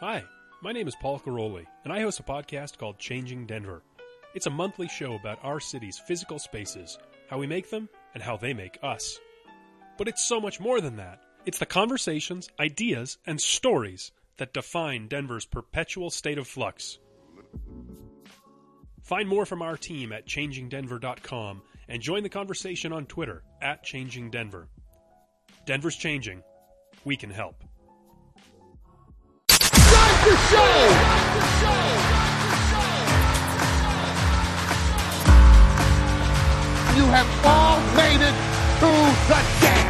Hi, my name is Paul Caroli, and I host a podcast called Changing Denver. It's a monthly show about our city's physical spaces, how we make them, and how they make us. But it's so much more than that. It's the conversations, ideas, and stories that define Denver's perpetual state of flux. Find more from our team at changingdenver.com and join the conversation on Twitter at changingdenver. Denver's changing. We can help. Have all made it to the dance.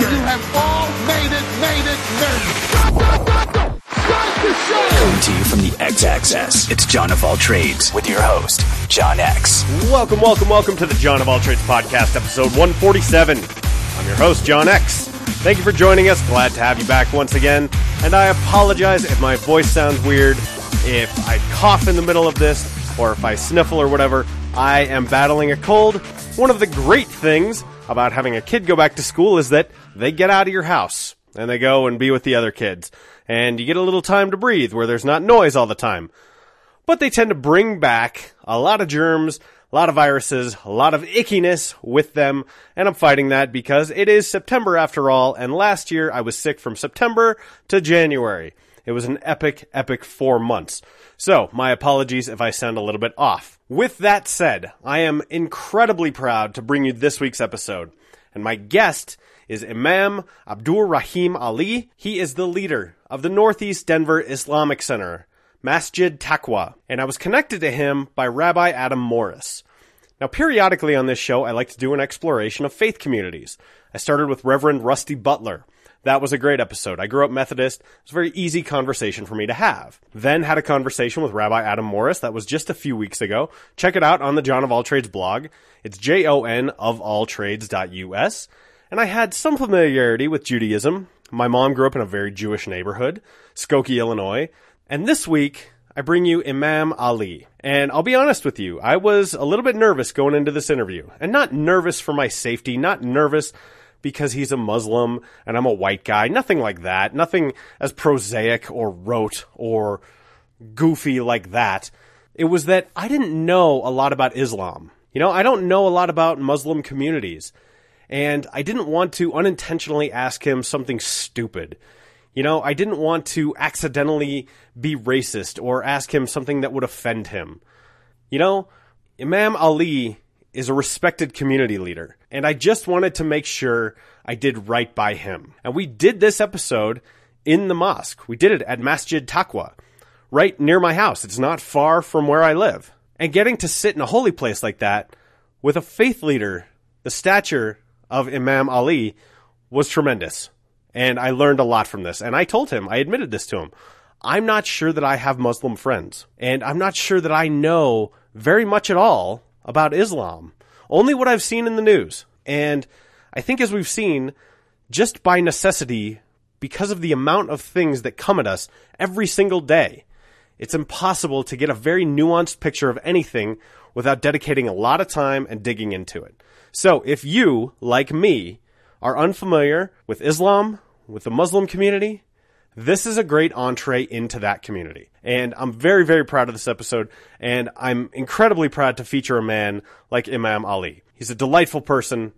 You have all made it, made it, made it. Start the show. Coming to you from the X Axis, it's Jon of All Trades with your host, John X. Welcome, welcome, welcome to the Jon of All Trades podcast, episode 147. I'm your host, John X. Thank you for joining us. Glad to have you back once again. And I apologize if my voice sounds weird, if I cough in the middle of this, or if I sniffle or whatever. I am battling a cold. One of the great things about having a kid go back to school is that they get out of your house and they go and be with the other kids. And you get a little time to breathe where there's not noise all the time. But they tend to bring back a lot of germs, a lot of viruses, a lot of ickiness with them, and I'm fighting that because it is September after all, and last year I was sick from September to January. It was an epic, epic four months. So, my apologies if I sound a little bit off. With that said, I am incredibly proud to bring you this week's episode, and my guest is Imam Abdul Rahim Ali. He is the leader of the Northeast Denver Islamic Center, Masjid Taqwa, and I was connected to him by Rabbi Adam Morris. Now, periodically on this show, I like to do an exploration of faith communities. I started with Reverend Rusty Butler. That was a great episode. I grew up Methodist. It was a very easy conversation for me to have. Then had a conversation with Rabbi Adam Morris. That was just a few weeks ago. Check it out on the Jon of All Trades blog. It's J-O-N of all trades.us. And I had some familiarity with Judaism. My mom grew up in a very Jewish neighborhood, Skokie, Illinois. And this week, I bring you Imam Ali. And I'll be honest with you, I was a little bit nervous going into this interview. And not nervous for my safety, not nervous because he's a Muslim and I'm a white guy. Nothing like that. Nothing as prosaic or rote or goofy like that. It was that I didn't know a lot about Islam. You know, I don't know a lot about Muslim communities. And I didn't want to unintentionally ask him something stupid. You know, I didn't want to accidentally be racist or ask him something that would offend him. You know, Imam Ali is a respected community leader, and I just wanted to make sure I did right by him. And we did this episode in the mosque. We did it at Masjid Taqwa, right near my house. It's not far from where I live. And getting to sit in a holy place like that with a faith leader, the stature of Imam Ali, was tremendous. And I learned a lot from this. And I told him, I admitted this to him. I'm not sure that I have Muslim friends. And I'm not sure that I know very much at all about Islam. Only what I've seen in the news. And I think as we've seen, just by necessity, because of the amount of things that come at us every single day, it's impossible to get a very nuanced picture of anything without dedicating a lot of time and digging into it. So if you, like me, are unfamiliar with Islam, with the Muslim community, this is a great entree into that community. And I'm very, very proud of this episode. And I'm incredibly proud to feature a man like Imam Ali. He's a delightful person,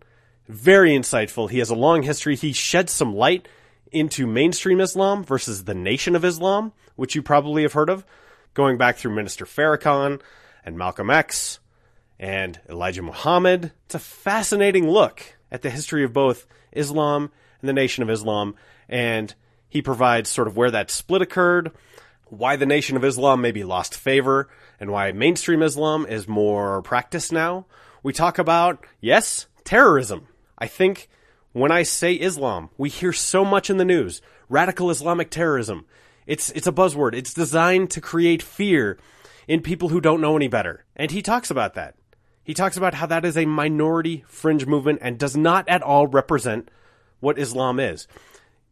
very insightful. He has a long history. He sheds some light into mainstream Islam versus the Nation of Islam, which you probably have heard of, going back through Minister Farrakhan and Malcolm X and Elijah Muhammad. It's a fascinating look at the history of both Islam and the Nation of Islam. And he provides sort of where that split occurred, why the Nation of Islam maybe lost favor, and why mainstream Islam is more practiced now. We talk about, yes, terrorism. I think when I say Islam, we hear so much in the news. Radical Islamic terrorism. It's, it's a buzzword. It's designed to create fear in people who don't know any better. And he talks about that. He talks about how that is a minority fringe movement and does not at all represent what Islam is.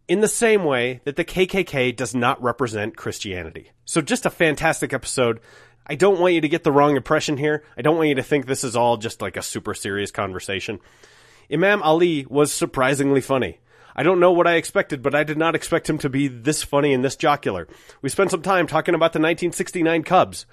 In the same way that the KKK does not represent Christianity. So just a fantastic episode. I don't want you to get the wrong impression here. I don't want you to think this is all just like a super serious conversation. Imam Ali was surprisingly funny. I don't know what I expected, but I did not expect him to be this funny and this jocular. We spent some time talking about the 1969 Cubs.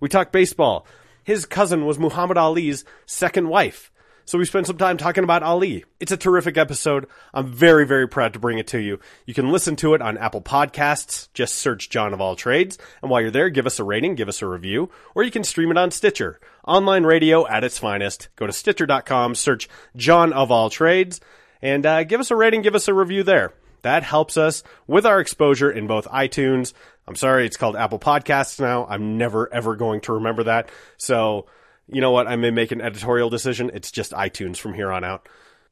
We talked baseball. His cousin was Muhammad Ali's second wife. So we spent some time talking about Ali. It's a terrific episode. I'm very, very proud to bring it to you. You can listen to it on Apple Podcasts. Just search Jon of All Trades. And while you're there, give us a rating, give us a review, or you can stream it on Stitcher. Online radio at its finest. Go to Stitcher.com, search Jon of All Trades, and uh, give us a rating, give us a review there. That helps us with our exposure in both iTunes. I'm sorry, it's called Apple Podcasts now. I'm never, ever going to remember that. So, you know what? I may make an editorial decision. It's just iTunes from here on out.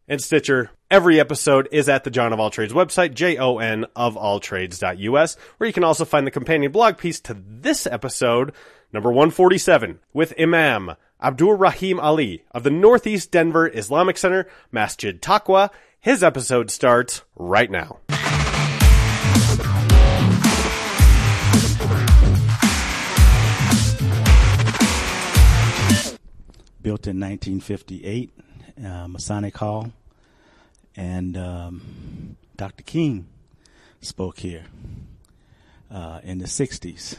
And Stitcher. Every episode is at the Jon of All Trades website, J-O-N of all trades.us, where you can also find the companion blog piece to this episode, number 147, with Imam Abdul Rahim Ali of the Northeast Denver Islamic Center, Masjid Taqwa. His episode starts right now. Built in 1958, uh, Masonic Hall, and um, Dr. King spoke here uh, in the 60s.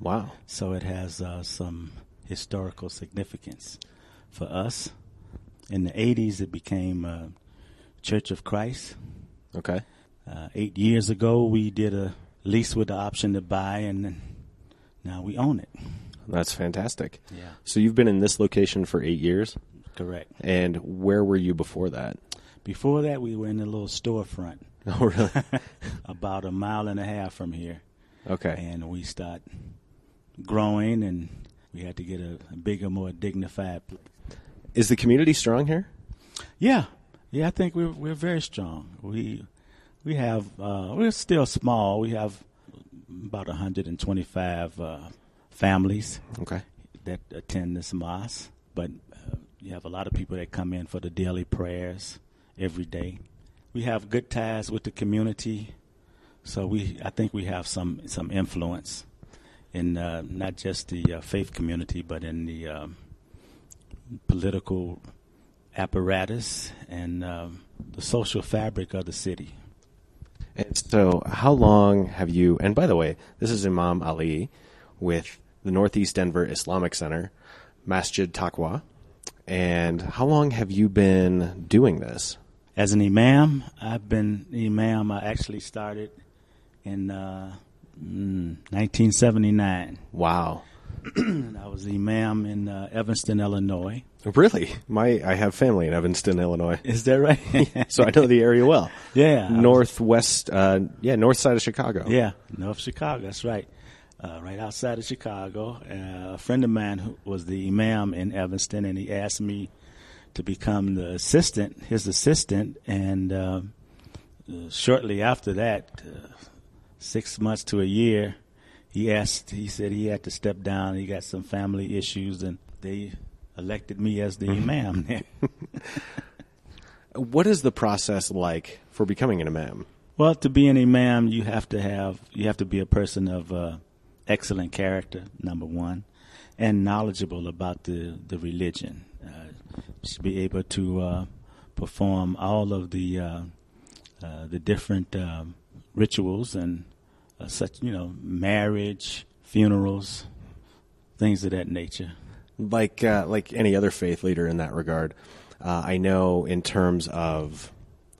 Wow. So it has uh, some historical significance for us. In the 80s, it became uh, Church of Christ. Okay. Uh, eight years ago, we did a lease with the option to buy, and then now we own it. That's fantastic. Yeah. So you've been in this location for eight years, Correct. and where were you before that? Before that, we were in a little storefront Oh, really? about a mile and a half from here. Okay. and we start growing and we had to get a, a bigger more dignified place. Is the community strong here? yeah yeah i think we're we're very strong we we have uh, we're still small we have about 125 uh, families Okay. that attend this mosque but uh, you have a lot of people that come in for the daily prayers every day we have good ties with the community so we i think we have some some influence in uh, not just the uh, faith community but in the um, political apparatus and um, the social fabric of the city And so, how long have you? And by the way, this is Imam Ali with the Northeast Denver Islamic Center, Masjid Taqwa. And how long have you been doing this? as an imam i've been imam i actually started in uh, mm, 1979 Wow. i was imam in uh, evanston illinois Really? My I have family in Evanston, Illinois, is that right so I know the area well. yeah Northwest, uh, yeah, north side of Chicago. Yeah, North Chicago. That's right. Uh, right outside of Chicago. Uh, a friend of mine who was the imam in Evanston, and he asked me to become the assistant, his assistant. And uh, shortly after that, uh, six months to a year, he asked. He said he had to step down. He got some family issues, and they elected me as the imam there. What is the process like for becoming an imam? Well, to be an imam, you have to have you have to be a person of uh, excellent character, number one, and knowledgeable about the the religion. Uh, should be able to uh, perform all of the uh, uh, the different um, rituals and uh, such, you know, marriage, funerals, things of that nature. like uh, like any other faith leader in that regard. Uh, I know in terms of,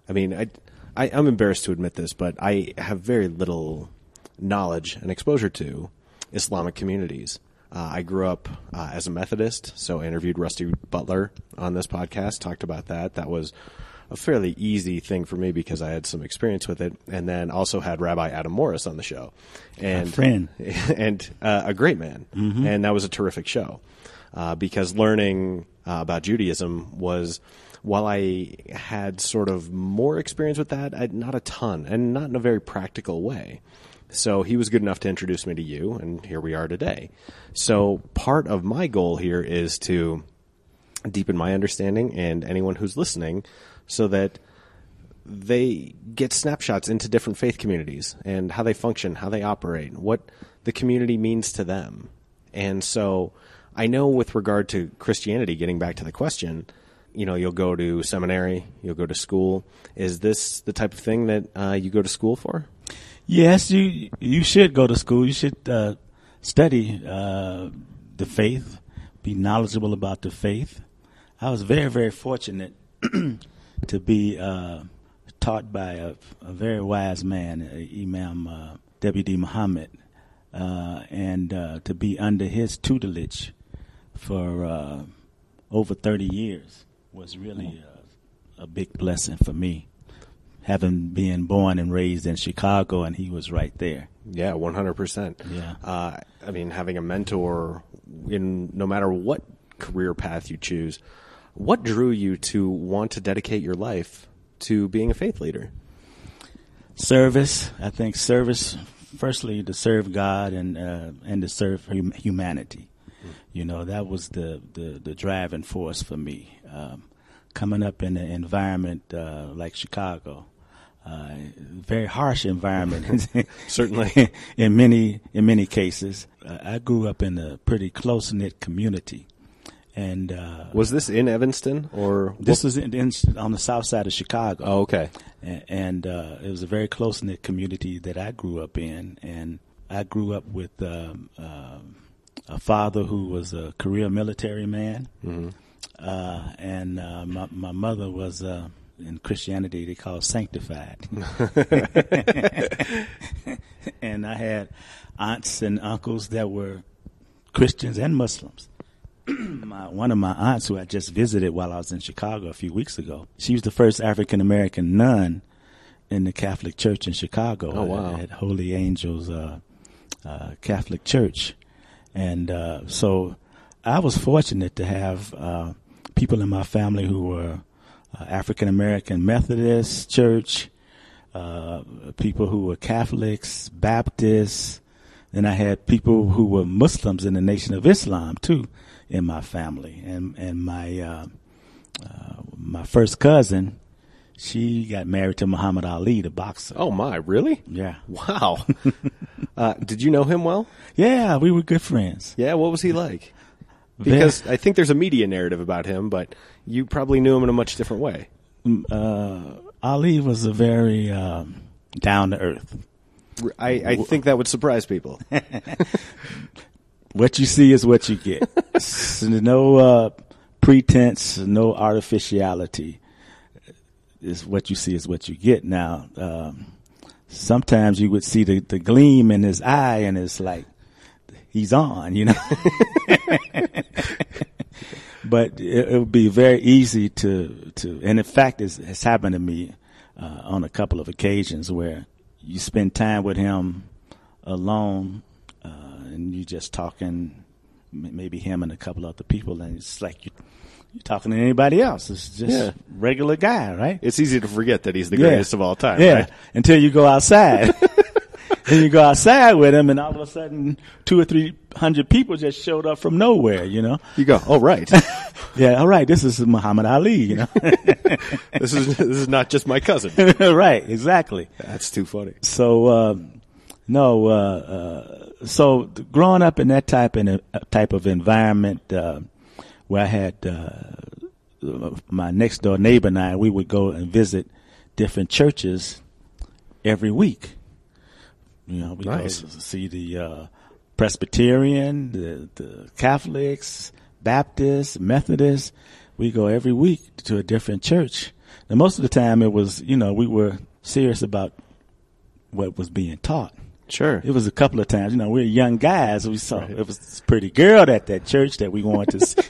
I mean, I, I I'm embarrassed to admit this, but I have very little knowledge and exposure to Islamic communities. Uh, I grew up uh, as a Methodist, so I interviewed Rusty Butler on this podcast, talked about that. That was a fairly easy thing for me because I had some experience with it, and then also had Rabbi Adam Morris on the show, and friend. and uh, a great man, and that was a terrific show uh, because learning uh, about Judaism was. While I had sort of more experience with that, I, not a ton, and not in a very practical way. So he was good enough to introduce me to you, and here we are today. So part of my goal here is to deepen my understanding and anyone who's listening so that they get snapshots into different faith communities and how they function, how they operate, what the community means to them. And so I know with regard to Christianity, getting back to the question, you know, you'll go to seminary, you'll go to school. Is this the type of thing that uh, you go to school for? Yes, you you should go to school. You should uh, study uh, the faith, be knowledgeable about the faith. I was very very fortunate to be uh, taught by a, a, very wise man, uh, Imam uh, W.D. Muhammad, uh, and uh, to be under his tutelage for uh, over 30 years was really a big blessing for me having been born and raised in Chicago, and he was right there. Yeah, one hundred percent. Yeah. Uh, I mean, having a mentor in no matter what career path you choose, what drew you to want to dedicate your life to being a faith leader? Service. I think service. Firstly, to serve God and uh, and to serve hum- humanity. You know, that was the, the, the driving force for me. Um, coming up in an environment uh, like Chicago, uh, very harsh environment, certainly in many in many cases. Uh, I grew up in a pretty close knit community, and uh, was this in Evanston or this was in, in, on the south side of Chicago? Oh, okay, and, and uh, it was a very close knit community that I grew up in, and I grew up with. Um, um a father who was a career military man, mm-hmm. uh, and uh, my, my mother was uh, in Christianity they call sanctified. and I had aunts and uncles that were Christians and Muslims. my, one of my aunts who I just visited while I was in Chicago a few weeks ago, she was the first African American nun in the Catholic Church in Chicago. Oh, wow. At, at Holy Angels uh, uh, Catholic Church. And uh, so I was fortunate to have uh, people in my family who were uh, African American Methodist Church, uh, people who were Catholics, Baptists, and I had people who were Muslims in the Nation of Islam too in my family. And and my uh, uh, my first cousin, she got married to Muhammad Ali, the boxer. Oh my, really? Yeah. Wow. Uh, did you know him well? Yeah, we were good friends. Yeah, what was he like? Because I think there's a media narrative about him, but you probably knew him in a much different way. Uh, Ali was a very um, down to earth. I, I think that would surprise people. what you see is what you get. no uh, pretense, no artificiality. Is what you see is what you get. Now, um, sometimes you would see the, the gleam in his eye and it's like, he's on, you know. but it, it, would be very easy to, to, and in fact, it's, it's happened to me uh, on a couple of occasions where you spend time with him alone uh, and you're just talking, maybe him and a couple other people, and it's like you you're talking to anybody else. It's just yeah. regular guy, right? It's easy to forget that he's the greatest yeah. of all time. Yeah, right? until you go outside. and you go outside with him, and all of a sudden, two or three hundred people just showed up from nowhere. You know, you go, oh right, yeah, all right. This is Muhammad Ali. You know, this is this is not just my cousin. right, exactly. That's too funny. So, um, no, uh, uh, so growing up in that type in a, type of environment. Uh, where I had uh, my next door neighbor and I, we would go and visit different churches every week. You know, we nice. go see the uh, Presbyterian, the, the Catholics, Baptists, Methodists. We go every week to a different church. And most of the time it was, you know, we were serious about what was being taught. Sure. It was a couple of times. You know, we are young guys. We saw right. it was this pretty girl at that church that we wanted to see.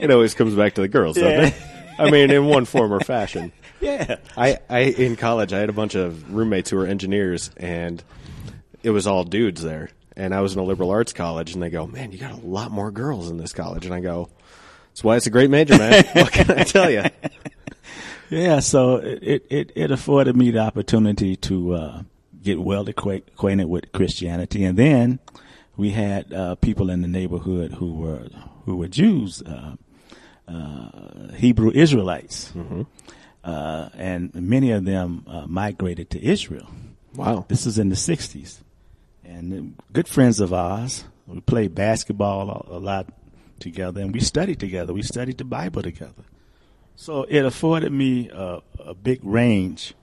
it always comes back to the girls, doesn't Yeah. it? I mean, in one form or fashion. Yeah. I, I in college I had a bunch of roommates who were engineers and it was all dudes there. And I was in a liberal arts college and they go, Man, you got a lot more girls in this college and I go, That's why it's a great major, man. what can I tell you? Yeah, so it, it, it afforded me the opportunity to uh, get well acquainted with Christianity, and then we had uh, people in the neighborhood who were who were Jews, uh, uh, Hebrew Israelites, uh, and many of them uh, migrated to Israel. Wow. This was in the '60s, and good friends of ours. We played basketball a, a lot together, and we studied together. We studied the Bible together. So it afforded me a, a big range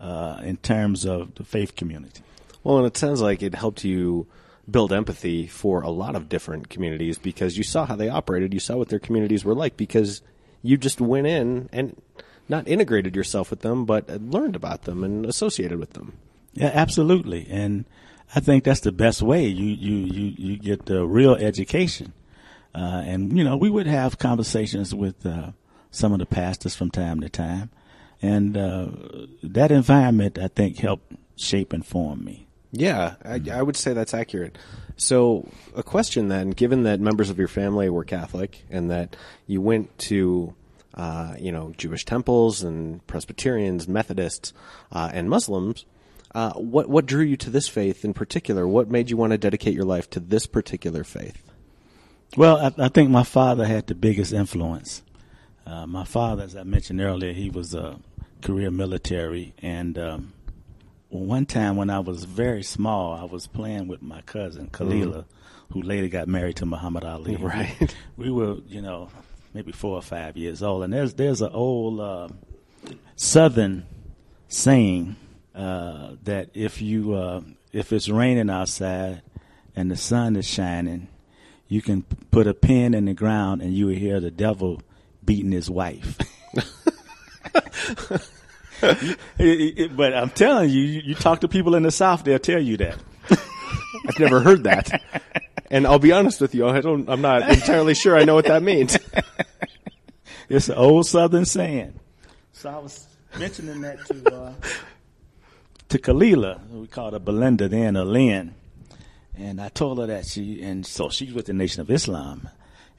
uh, in terms of the faith community. Well, and it sounds like it helped you build empathy for a lot of different communities because you saw how they operated, you saw what their communities were like because you just went in and not integrated yourself with them, but learned about them and associated with them. Yeah, absolutely. And I think that's the best way. You you you you get the real education. Uh, and you know, we would have conversations with uh, some of the pastors from time to time, and uh, that environment I think helped shape and form me. Yeah, I, I, would say that's accurate. So, a question then: Given that members of your family were Catholic and that you went to, uh, you know, Jewish temples and Presbyterians, Methodists, uh, and Muslims, uh, what what drew you to this faith in particular? What made you want to dedicate your life to this particular faith? Well, I, I think my father had the biggest influence. Uh, my father, as I mentioned earlier, he was a career military, and um, one time when I was very small, I was playing with my cousin Khalilah, mm. who later got married to Muhammad Ali. Right. We, were, you know, maybe four or five years old, and there's there's an old uh, Southern saying uh, that if you uh, if it's raining outside and the sun is shining, you can put a pin in the ground and you will hear the devil beating his wife. but I'm telling you, you, talk to people in the South, they'll tell you that. I've never heard that. And I'll be honest with you, I don't, I'm not entirely sure I know what that means. It's an old Southern saying. So I was mentioning that to, uh, to Khalilah. We called her Belinda then, or Lynn. And I told her that she, and so she's with the Nation of Islam.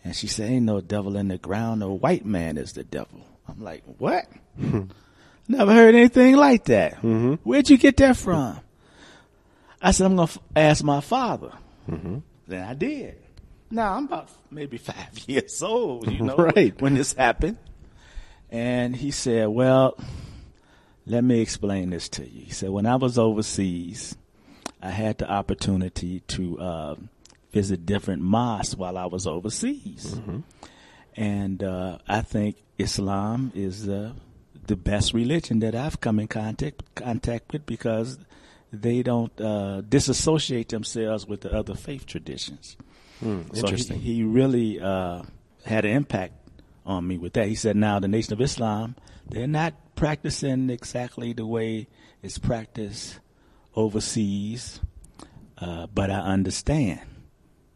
And she said, ain't no devil in the ground, no white man is the devil. I'm like, what? Never heard anything like that. Mm-hmm. Where'd you get that from? I said, I'm going to ask my father. Mm-hmm. Then I did. Now I'm about maybe five years old, you know, right. when this happened. And he said, well, let me explain this to you. He said, when I was overseas, I had the opportunity to uh, visit different mosques while I was overseas. Mm-hmm. And uh, I think Islam is uh, the best religion that I've come in contact contact with because they don't uh, disassociate themselves with the other faith traditions. Mm, interesting. So he, he really uh, had an impact on me with that. He said, "Now the Nation of Islam, they're not practicing exactly the way it's practiced overseas, uh, but I understand."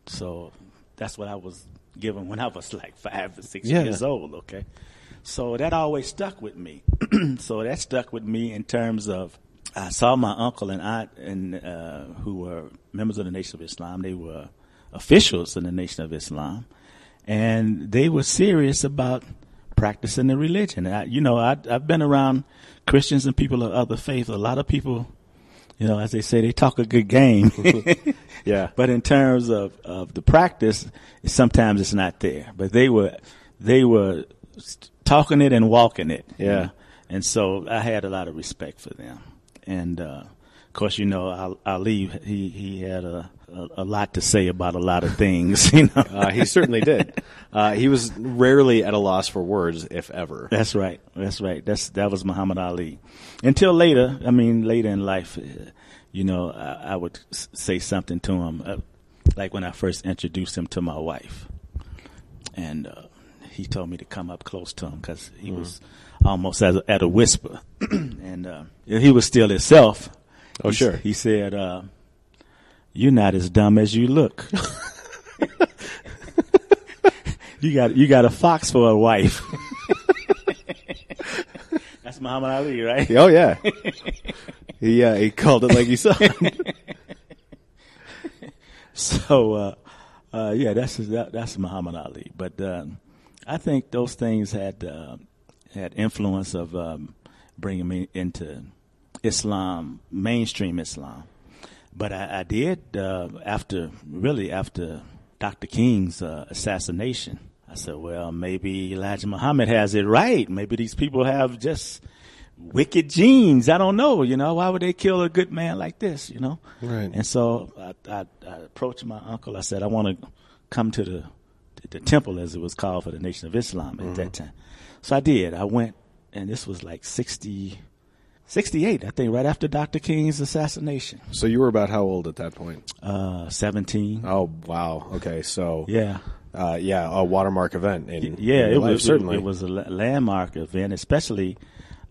So that's what I was given when I was like five or six yeah. years old. Okay. So that always stuck with me. so that stuck with me in terms of I saw my uncle and aunt and uh, who were members of the Nation of Islam. They were officials in the Nation of Islam, and they were serious about practicing the religion. I, you know, I, I've been around Christians and people of other faiths. A lot of people, you know, as they say, they talk a good game. yeah. But in terms of, of the practice, sometimes it's not there. But they were they were talking it and walking it. Yeah. And so I had a lot of respect for them. And, uh, of course, you know, Ali, he, he had a, a, a, lot to say about a lot of things, you know. uh, he certainly did. Uh, he was rarely at a loss for words, if ever. That's right. That's right. That's, that was Muhammad Ali. Until later, I mean, later in life, you know, I, I would say something to him, uh, like when I first introduced him to my wife. And, uh, he told me to come up close to him because he mm-hmm. was almost at a, at a whisper, and uh, he was still himself. Oh, he, sure. He said, uh, "You're not as dumb as you look." you got you got a fox for a wife. That's Muhammad Ali, right? Oh yeah. he uh, he called it like he saw. so uh, uh, yeah, that's that, that's Muhammad Ali. But um, I think those things had uh, had influence of um, bringing me into Islam, mainstream Islam. But I, I did uh, after really after Dr. King's uh, assassination. I said, well, maybe Elijah Muhammad has it right. Maybe these people have just wicked genes. I don't know. You know, why would they kill a good man like this? You know, right. And so I, I, I approached my uncle. I said, I want to come to the the temple, as it was called for the Nation of Islam at mm-hmm. that time. So I did. I went, and this was like 60, 68, I think, right after Dr. King's assassination. So you were about how old at that point? Uh, 17. Oh wow. Okay, so Yeah. uh, yeah, a watermark event. In, Yeah, in it life, was certainly. It, was a landmark event, especially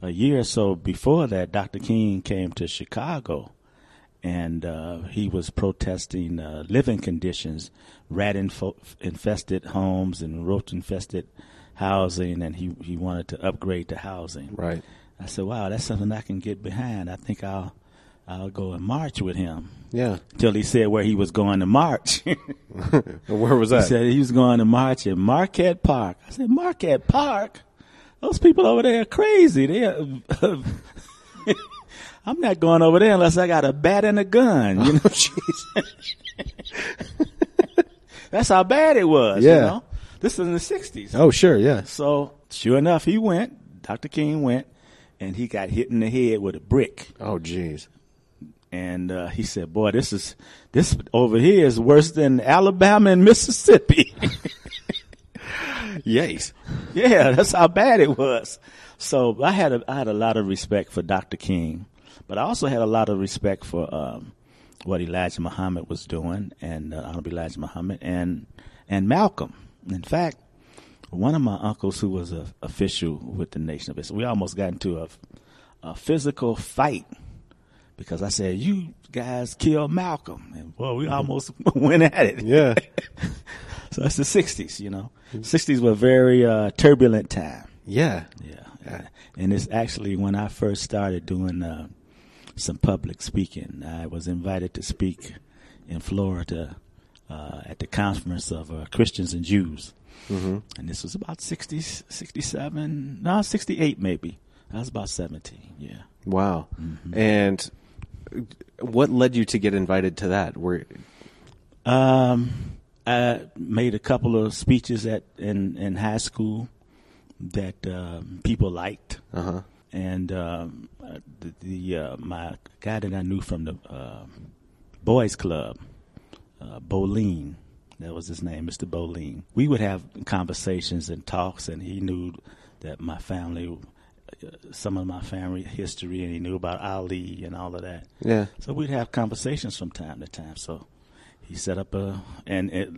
a year or so before that. Dr. King came to Chicago, and uh, he was protesting uh, living conditions, rat info- infested homes and roach infested housing, and he he wanted to upgrade the housing. right. I said, "Wow, that's something I can get behind. I think I'll I'll go and march with him." Yeah. Till he said where he was going to march. Where was that? He said he was going to march in Marquette Park. I said, Marquette Park? Those people over there are crazy. They are, I'm not going over there unless I got a bat and a gun. You oh, know, that's how bad it was. Yeah. You know? This is in the 60s. oh, sure. Yeah. So, sure enough, he went. Dr. King went, and he got hit in the head with a brick. Oh, jeez. And uh, he said, "Boy, this is this over here is worse than Alabama and Mississippi." yes, Yeah, that's how bad it was. So I had a, I had a lot of respect for Dr. King, but I also had a lot of respect for um, what Elijah Muhammad was doing, and uh, Honorable Elijah Muhammad, and and Malcolm. In fact, one of my uncles who was a official with the Nation of Islam, we almost got into a, a physical fight because I said, "You guys killed Malcolm," and well, we almost went at it. Yeah. So it's the '60s, you know. '60s were a very uh, turbulent time. Yeah. Yeah, yeah. And it's actually when I first started doing uh, some public speaking. I was invited to speak in Florida uh, at the conference of uh, Christians and Jews. Mm-hmm. And this was about 60, 67, no, 68 maybe. I was about 17, yeah. Wow. Mm-hmm. And what led you to get invited to that? Were Um, I made a couple of speeches at in, in high school that um, people liked. uh huh. and um, uh, the, the uh, my guy that I knew from the uh, boys club, uh, Boleen, that was his name, Mr. Boleen. We would have conversations and talks, and he knew that my family, uh, some of my family history, and he knew about Ali and all of that. Yeah. So we'd have conversations from time to time. So he set up a, and it,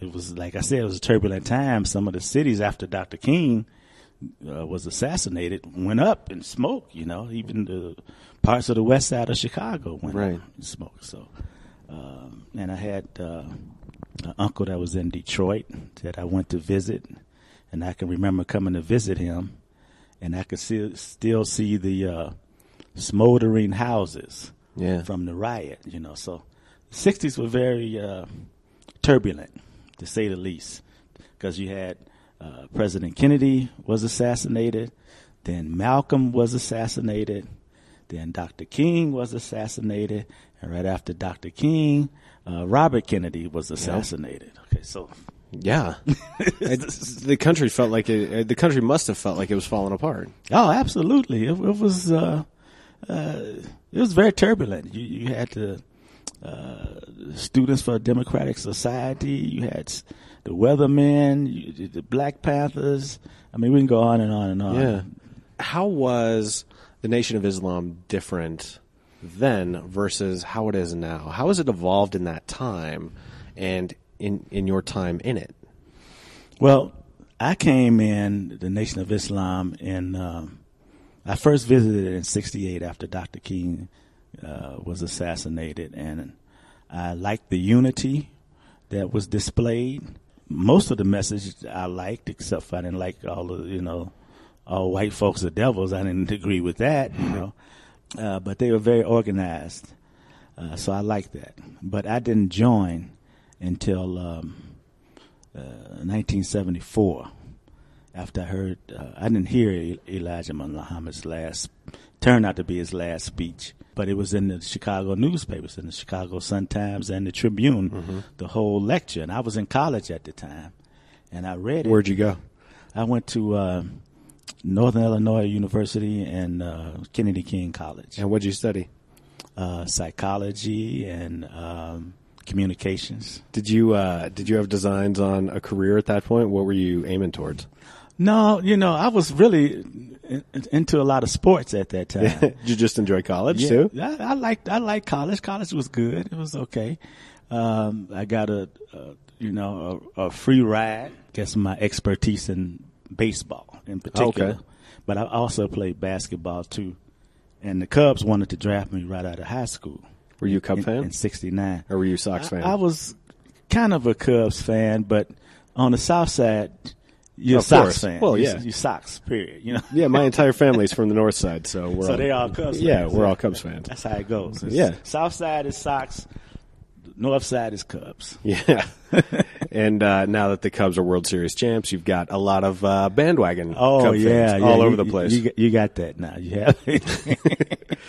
it was like I said, it was a turbulent time. Some of the cities after Dr. King uh, was assassinated went up in smoke. You know, even the parts of the west side of Chicago went Right. up in smoke. So, um, and I had uh, an uncle that was in Detroit that I went to visit, and I can remember coming to visit him, and I could see, still see the uh, smoldering houses Yeah. from the riot. You know, so the '60s were very uh, turbulent, to say the least, because you had uh, President Kennedy was assassinated, then Malcolm was assassinated, then Dr. King was assassinated, and right after Dr. King, uh, Robert Kennedy was assassinated. Okay, so Yeah. It- the country felt like it, uh, the country must have felt like it was falling apart. Oh, absolutely. It, it was uh, uh, it was very turbulent. You you had the uh, students for Democratic Society. You had the Weathermen, you, the Black Panthers. I mean, we can go on and on and on. Yeah. How was the Nation of Islam different then versus how it is now? How has it evolved in that time and in in your time in it? Well, I came in the Nation of Islam and Um, I first visited it in '68 after Dr. King uh, was assassinated, and I liked the unity that was displayed. Most of the message I liked, except I didn't like all the you know, all white folks are devils. I didn't agree with that, you know, uh, but they were very organized, uh, so I liked that. But I didn't join until. Um, uh, 1974 after I heard, uh, I didn't hear Elijah Muhammad's last, turned out to be his last speech, but it was in the Chicago newspapers, in the Chicago Sun-Times and the Tribune, the whole lecture. And I was in college at the time, and I read it. Where'd you go? I went to uh, Northern Illinois University and uh, Kennedy King College, And what did you study? uh, psychology and um, communications. Did you uh, did you have designs on a career at that point? What were you aiming towards? No, you know, I was really in- into a lot of sports at that time. Did you just enjoy college Yeah, too? I, I liked I liked college. College was good. It was okay. Um, I got a, a you know a, a free ride. Guess my expertise in baseball in particular, Okay. but I also played basketball too. And the Cubs wanted to draft me right out of high school. Were you a Cub in, fan? in '69? Or were you a Sox fan? I, was kind of a Cubs fan, but on the South Side, you're Of a Sox course. fan. Well, yeah. you Sox. Period. You know. yeah, my entire family's from the north side, so we're So all, they all Cubs Yeah, fans. we're all Cubs fans. That's how it goes. It's- Yeah. South side is Sox. North side is Cubs. Yeah. and uh, now that the Cubs are World Series champs, you've got a lot of uh, bandwagon Oh Cub yeah, fans yeah, all you- over the place. You, got- you got that now. You have. it.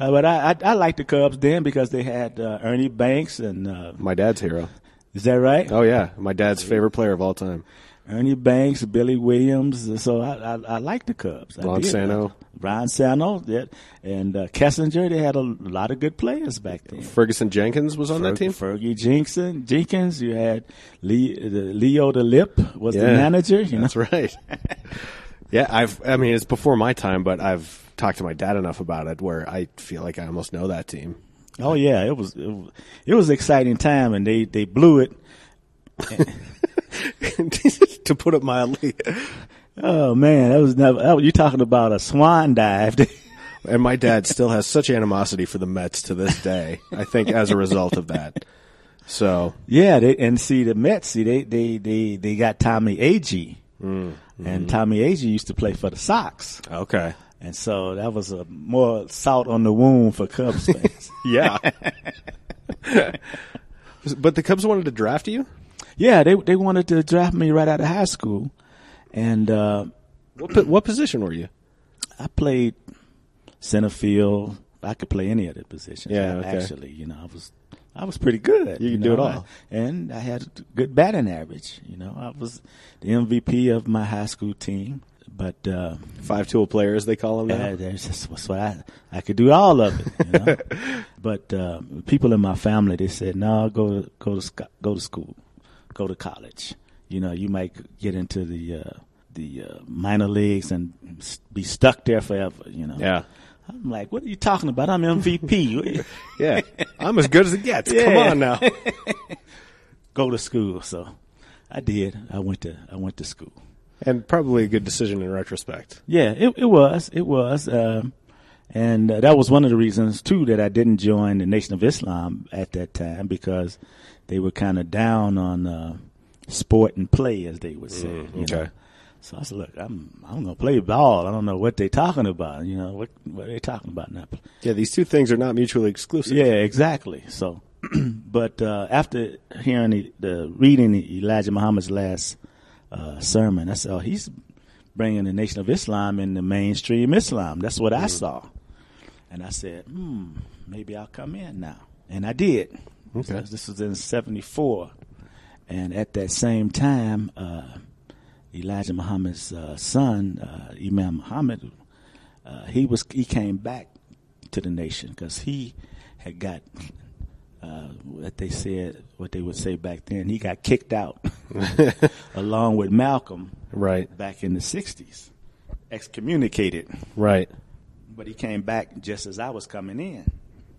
Uh, but I, I I like the Cubs then because they had uh, Ernie Banks and uh, my dad's hero. is that right? Oh yeah, my dad's favorite player of all time. Ernie Banks, Billy Williams. So I I, I like the Cubs. Ron did. Santo. Ron Santo, yeah, and uh, Kessinger. They had a lot of good players back then. Ferguson Jenkins was on that team. Fergie Jenkins, Jenkins. You had Lee, the, Leo the Lip was the manager. You know, That's right. yeah, I've. I mean, it's before my time, but I've talked to my dad enough about it where I feel like I almost know that team. Oh yeah, it was it was, it was an exciting time, and they they blew it. to put it mildly. Oh man, that was never. Oh, you talking about a swan dive? And my dad still has such animosity for the Mets to this day. I think as a result of that. So yeah, they, and see the Mets. See they they they they got Tommy Agee, Mm-hmm. and Tommy Agee used to play for the Sox, okay, and so that was a more salt on the wound for Cubs fans. yeah. but the Cubs wanted to draft you. Yeah, they they wanted to draft me right out of high school, and uh, What what position were you? I played center field. I could play any of the positions. Yeah, okay. actually, you know, I was I was pretty good. You could do it all. I- and I had a good batting average. You know, I was the MVP of my high school team. But uh, Five tool players, they call them. now. uh, just what's what I I could do all of it. You know? but uh, people in my family they said, "No, go to go to go to school, go to college. You know, you might get into the uh, the uh, minor leagues and be stuck there forever. You know." yeah, I'm like, "What are you talking about? I'm MVP. yeah. I'm as good as it gets. Come on now. go to school." So I did. I went to I went to school. And probably a good decision in retrospect. Yeah, it, it was. It was. Um, and uh, that was one of the reasons, too, that I didn't join the Nation of Islam at that time because they were kind of down on uh, sport and play, as they would say. you know. okay. So I said, look, I'm, I'm going to play ball. I don't know what they're talking about. You know, what, what are they talking about now? Yeah, these two things are not mutually exclusive. Yeah, exactly. So, but uh, after hearing the, the reading Elijah Muhammad's last uh, sermon, I said, oh, he's bringing the Nation of Islam in the mainstream Islam. That's what I saw, and I said, hmm, maybe I'll come in now, and I did. Okay. This was in '74, and at that same time, uh, Elijah Muhammad's uh, son, uh, Imam Muhammad, uh, he was he came back to the nation because he had got uh, what they said, what they would say back then. He got kicked out along with Malcolm Right, back in the '60s, excommunicated. right. But he came back just as I was coming in,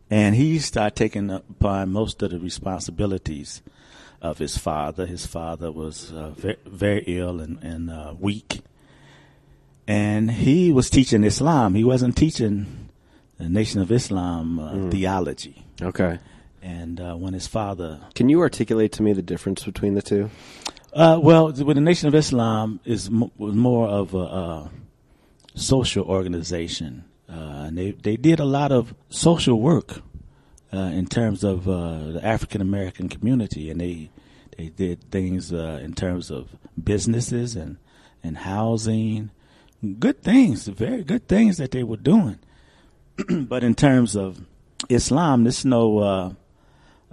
and he started taking upon most of the responsibilities of his father. His father was uh, very, very ill and, and uh, weak, and he was teaching Islam. He wasn't teaching the Nation of Islam uh, theology. Okay. And uh, when his father, Can you articulate to me the difference between the two? uh, well, with the Nation of Islam is was more of a uh, social organization, uh, and they they did a lot of social work uh, in terms of uh, the African American community, and they they did things uh, in terms of businesses and and housing, good things, very good things that they were doing. but in terms of Islam, there's no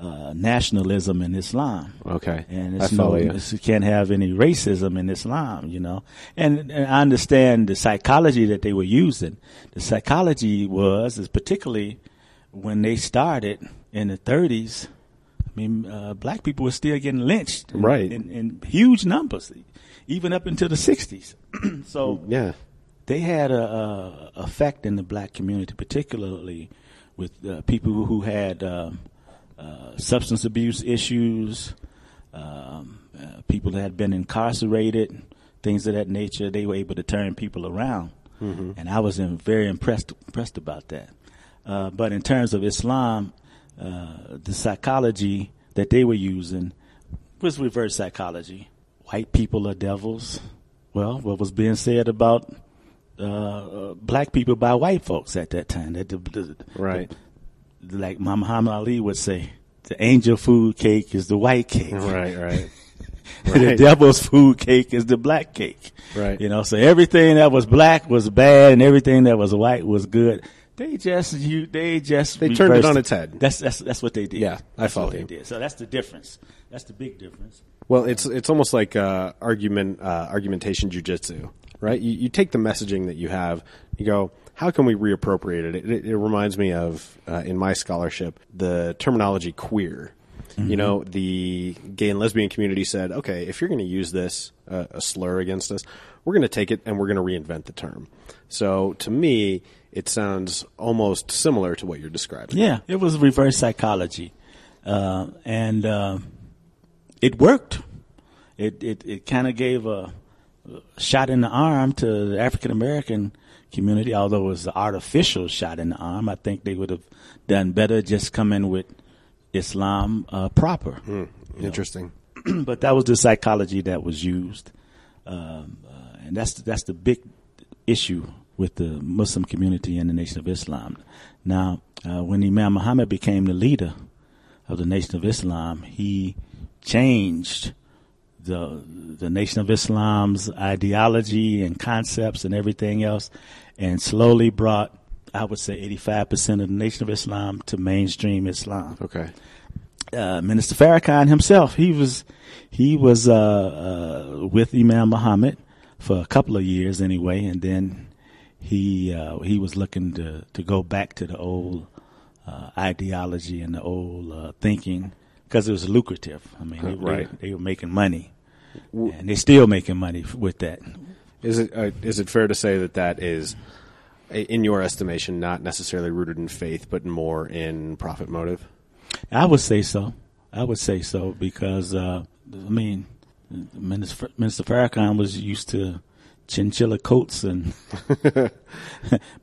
uh, nationalism in Islam. Okay. And it's no, you. it's- you can't have any racism in Islam, you know. And, and I understand the psychology that they were using. The psychology was, is particularly when they started in the 30s. I mean, uh, black people were still getting lynched, in, Right. in, in huge numbers. even up into the '60s. so Yeah. they had a, a effect in the black community, particularly with uh, people who had um, uh, substance abuse issues, um, uh, people that had been incarcerated, things of that nature. They were able to turn people around, and I was in, very impressed impressed about that. Uh, but in terms of Islam, uh, the psychology that they were using was reverse psychology. White people are devils. Well, what was being said about uh, uh, black people by white folks at that time? That the, the, Right. the- like Muhammad Ali would say, the angel food cake is the white cake. Right, right. the devil's food cake is the black cake. Right. You know, so everything that was black was bad and everything that was white was good. They just you they just They turned it on its head. That's that's that's what they did. Yeah, I follow they did. So that's the difference. That's the big difference. Well, it's it's almost like uh, argument uh, argumentation jujitsu, right? You, you take the messaging that you have, you go, how can we reappropriate it? It, it, it reminds me of uh, in my scholarship the terminology queer. You know, the gay and lesbian community said, okay, if you're going to use this uh, a slur against us, we're going to take it and we're going to reinvent the term. So to me, it sounds almost similar to what you're describing. Yeah, it was reverse psychology, uh, and uh, it worked. It it, it kind of gave a, a shot in the arm to the African American community, although it was an artificial shot in the arm. I think they would have done better just coming with Islam uh, proper. Interesting. but that was the psychology that was used, um, uh, and that's that's the big issue with the Muslim community and the Nation of Islam. Now, uh, when Imam Muhammad became the leader of the Nation of Islam, he changed the the Nation of Islam's ideology and concepts and everything else, and slowly brought, I would say, eighty five percent of the Nation of Islam to mainstream Islam Okay. uh, Minister Farrakhan himself, he was he was uh, uh, with Imam Muhammad for a couple of years anyway, and then he uh, he was looking to to go back to the old uh, ideology and the old uh, thinking because it was lucrative. I mean, they, Right. they, they were making money, and they're still making money with that. Is it uh, is it fair to say that that is, in your estimation, not necessarily rooted in faith, but more in profit motive? I would say so. I would say so because uh, I mean, Minister, Minister Farrakhan was used to chinchilla coats and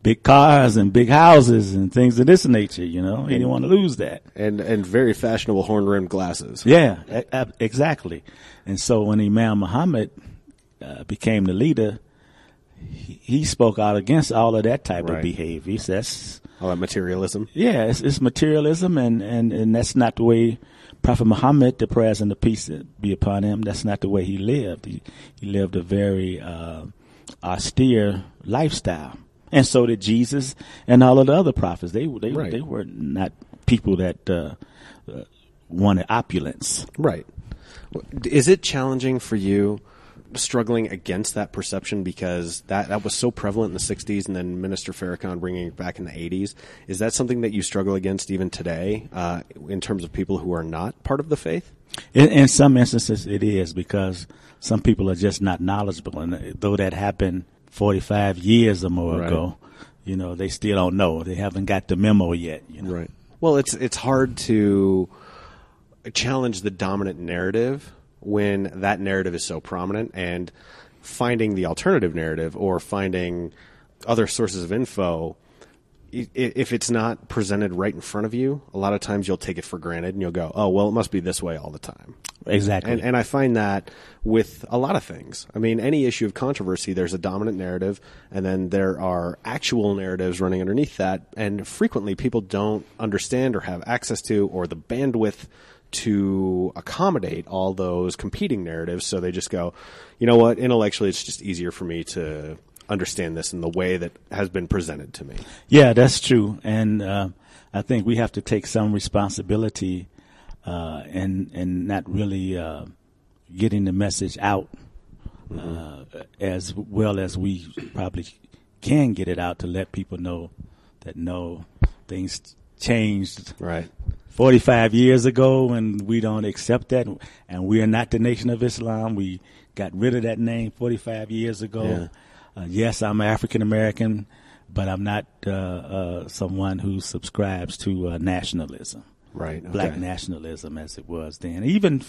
big cars and big houses and things of this nature. You know, he didn't want to lose that. And and very fashionable horn rimmed glasses. Yeah, exactly. And so when Imam Muhammad uh, became the leader, he, he spoke out against all of that type Right. of behavior. He says, All that materialism. yeah, it's, it's materialism, and, and, and that's not the way Prophet Muhammad, the prayers and the peace be upon him, that's not the way he lived. He, he lived a very uh, austere lifestyle, and so did Jesus and all of the other prophets. They they Right. they were not people that uh, uh, wanted opulence. Right. Is it challenging for you struggling against that perception because that, that was so prevalent in the 60s and then Minister Farrakhan bringing it back in the 80s? Is that something that you struggle against even today uh, in terms of people who are not part of the faith? In, in some instances, it is because some people are just not knowledgeable, and uh, though that happened 45 years or more Right. ago, you know, they still don't know. They haven't got the memo yet. You know, Right. Well, it's it's hard to challenge the dominant narrative when that narrative is so prominent and finding the alternative narrative or finding other sources of info if it's not presented right in front of you, a lot of times you'll take it for granted and you'll go, "Oh, well, it must be this way all the time." exactly. And, and I find that with a lot of things. I mean, any issue of controversy, there's a dominant narrative, and then there are actual narratives running underneath that. And frequently, people don't understand or have access to or the bandwidth to accommodate all those competing narratives. So they just go, you know what? Intellectually, it's just easier for me to understand this in the way that has been presented to me. Yeah, that's true, and uh, I think we have to take some responsibility uh, and and not really uh, getting the message out uh, as well as we probably can get it out to let people know that no things changed Right. 45 years ago, and we don't accept that, and we are not the Nation of Islam. We got rid of that name 45 years ago. Yeah. Uh, yes, I'm African American, but I'm not uh, uh, someone who subscribes to uh, nationalism, Right. black nationalism as it was then. Even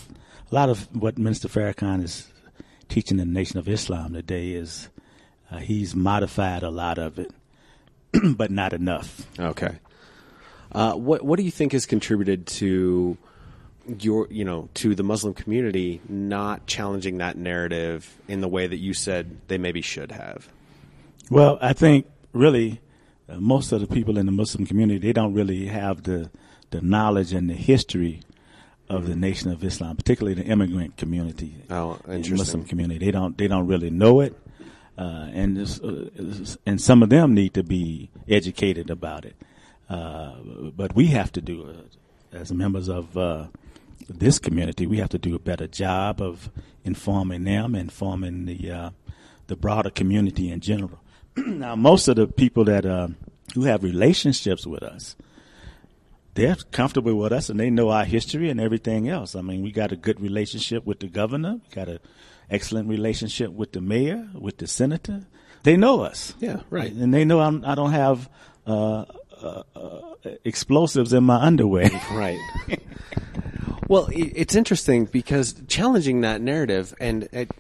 a lot of what Minister Farrakhan is teaching the Nation of Islam today is uh, he's modified a lot of it, but not enough. Okay. Uh, what What do you think has contributed to your, you know, to the Muslim community not challenging that narrative in the way that you said they maybe should have? Well, I think really uh, most of the people in the Muslim community they don't really have the the knowledge and the history of the Nation of Islam, particularly the immigrant community. Oh, the interesting. Muslim community they don't they don't really know it, uh, and this, uh, and some of them need to be educated about it. Uh, but we have to do it as members of uh, this community. We have to do a better job of informing them, and informing the uh, the broader community in general. now, most of the people that uh, who have relationships with us, they're comfortable with us and they know our history and everything else. I mean, we got a good relationship with the governor. We got an excellent relationship with the mayor, with the senator. They know us. Yeah, right. And they know I'm, I don't have uh, uh, uh, explosives in my underwear. Right. well, it's interesting because challenging that narrative, and it,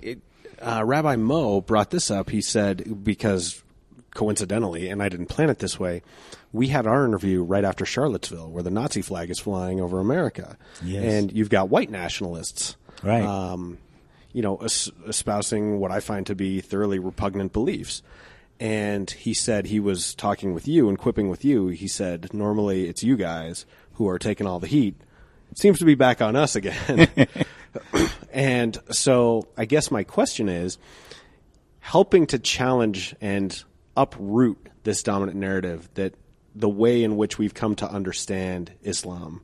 it, uh, Rabbi Mo brought this up. He said because coincidentally, and I didn't plan it this way, we had our interview right after Charlottesville, where the Nazi flag is flying over America, Yes. and you've got white nationalists, Right. Um, you know, es- espousing what I find to be thoroughly repugnant beliefs. And he said he was talking with you and quipping with you. He said, normally it's you guys who are taking all the heat. It seems to be back on us again. and so I guess my question is helping to challenge and uproot this dominant narrative that the way in which we've come to understand Islam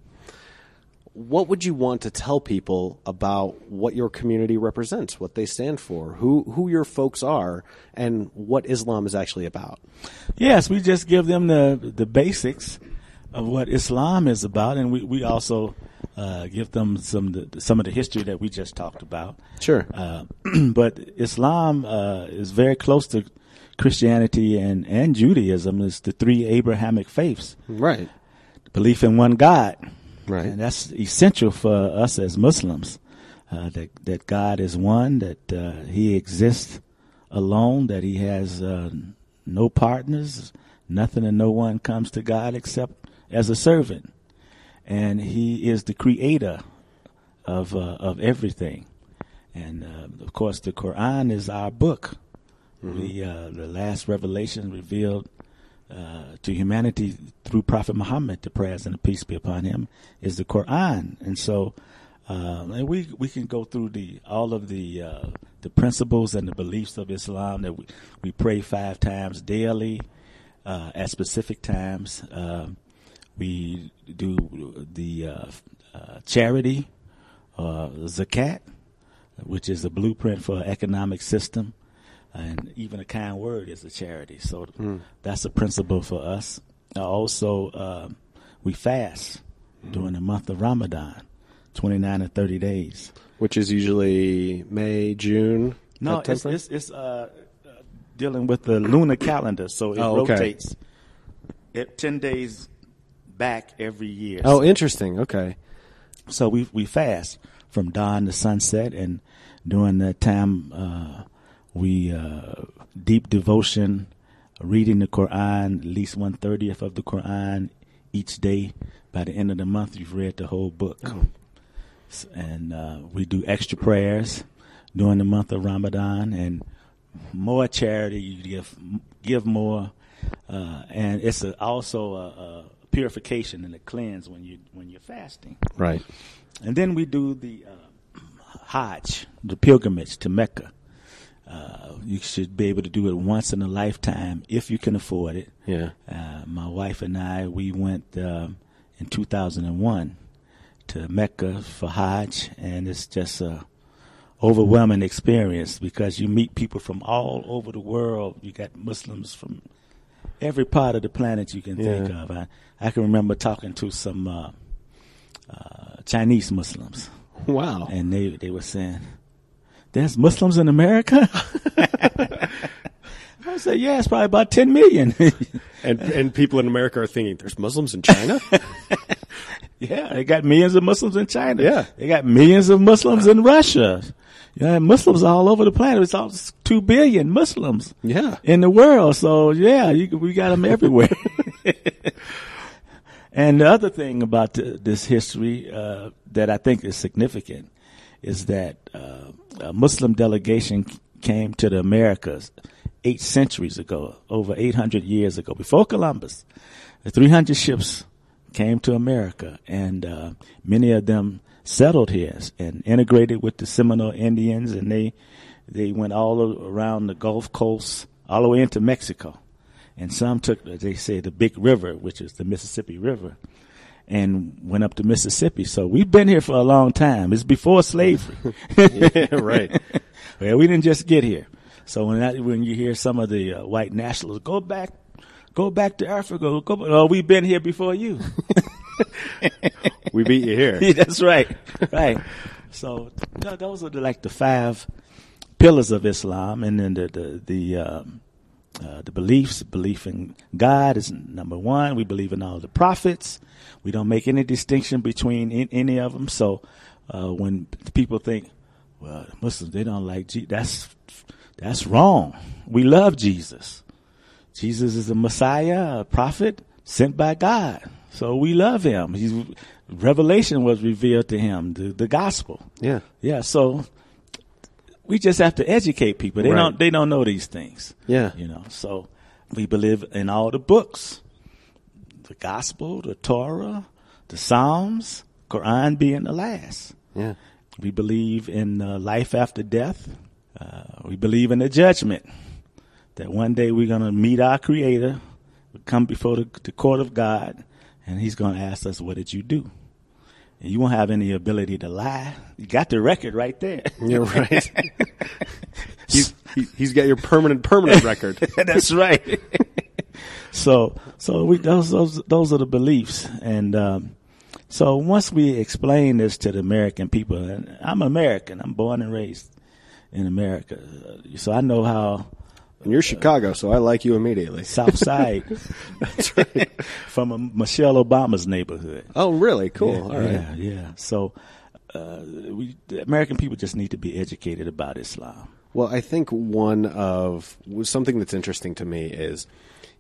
what would you want to tell people about what your community represents, what they stand for, who who your folks are, and what Islam is actually about? Yes, we just give them the the basics of what Islam is about, and we we also uh, give them some the, some of the history that we just talked about. Sure. Uh, but Islam uh, is very close to Christianity and and Judaism. It's the three Abrahamic faiths. Right. Belief in one God. Right. And that's essential for us as Muslims. Uh, that that God is one, that uh, He exists alone, that He has uh, no partners, nothing and no one comes to God except as a servant, and He is the Creator of uh, of everything. And uh, of course, the Quran is our book. The uh, the last revelation revealed uh, to humanity through Prophet Muhammad, the prayers and the peace be upon him, is the Quran. And so, uh, and we we can go through the all of the uh, the principles and the beliefs of Islam that we, we pray five times daily uh, at specific times. Uh, we do the uh, charity, zakat, which is a blueprint for an economic system and even a kind word is a charity. So that's a principle for us. Uh, also, uh, we fast during the month of Ramadan, 29 and 30 days. Which is usually May, June. No, it's it's, it's uh, uh, dealing with the lunar calendar, so it Oh, rotates it 10 days back every year. oh, interesting. Okay. So we we fast from dawn to sunset, and during that time, uh, we uh, deep devotion, reading the Quran, at least one thirtieth of the Quran each day. By the end of the month, you've read the whole book, and uh, we do extra prayers during the month of Ramadan, and more charity. You give give more, uh, and it's a, also a, a purification and a cleanse when you when you're fasting. Right. And then we do the uh, Hajj, the pilgrimage to Mecca. Uh, you should be able to do it once in a lifetime if you can afford it. Yeah. Uh, my wife and I, we went um, in 2001 to Mecca for Hajj, and it's just a overwhelming experience because you meet people from all over the world. You got Muslims from every part of the planet you can think of. I, I can remember talking to some uh, uh, Chinese Muslims, Wow. and they they were saying, "There's Muslims in America." I said, "Yeah, it's probably about ten million. And and people in America are thinking there's Muslims in China. yeah, they got millions of Muslims in China. Yeah. they got millions of Muslims in Russia. Yeah, Muslims all over the planet. It's all two billion Muslims. Yeah. in the world. So yeah, you, we got them everywhere. and the other thing about th- this history uh, that I think is significant is that uh, a Muslim delegation came to the Americas eight centuries ago, over 800 years ago, before Columbus. The 300 ships came to America, and uh, many of them settled here and integrated with the Seminole Indians, and they they went all around the Gulf Coast, all the way into Mexico, and some took, as they say, the Big River, which is the Mississippi River, and went up to Mississippi. So we've been here for a long time. It's before slavery. yeah, right. Well, we didn't just get here. So when that, when you hear some of the uh, white nationalists go back, go back to Africa, go, oh, we've been here before you. We beat you here. Yeah, That's right, right. So th- those are the, like the five pillars of Islam, and then the the the, um, uh, the beliefs. Belief in God is number one. We believe in all the prophets. We don't make any distinction between in, any of them. So uh, when people think, well, Muslims they don't like Jesus, that's that's wrong. We love Jesus. Jesus is a Messiah, a prophet sent by God. So we love him. He's revelation was revealed to him, the, the gospel. Yeah. Yeah, so we just have to educate people. They Right. don't they don't know these things. Yeah. You know, so we believe in all the books. The gospel, the Torah, the Psalms, Quran being the last. Yeah. We believe in uh, life after death. Uh, we believe in the judgment. That one day we're going to meet our Creator, come before the, the court of God, and He's going to ask us, What did you do? You won't have any ability to lie. You got the record right there. You're right. he's he, he's got your permanent permanent record. That's right. so, so we those those those are the beliefs, and um, so once we explain this to the American people, and I'm American, I'm born and raised in America, so I know how And you're Chicago, so I like you immediately. South Side That's right. from a Michelle Obama's neighborhood. Oh, really? Cool. Yeah, All right. yeah, yeah. So, uh, we the American people just need to be educated about Islam. Well, I think one of something that's interesting to me is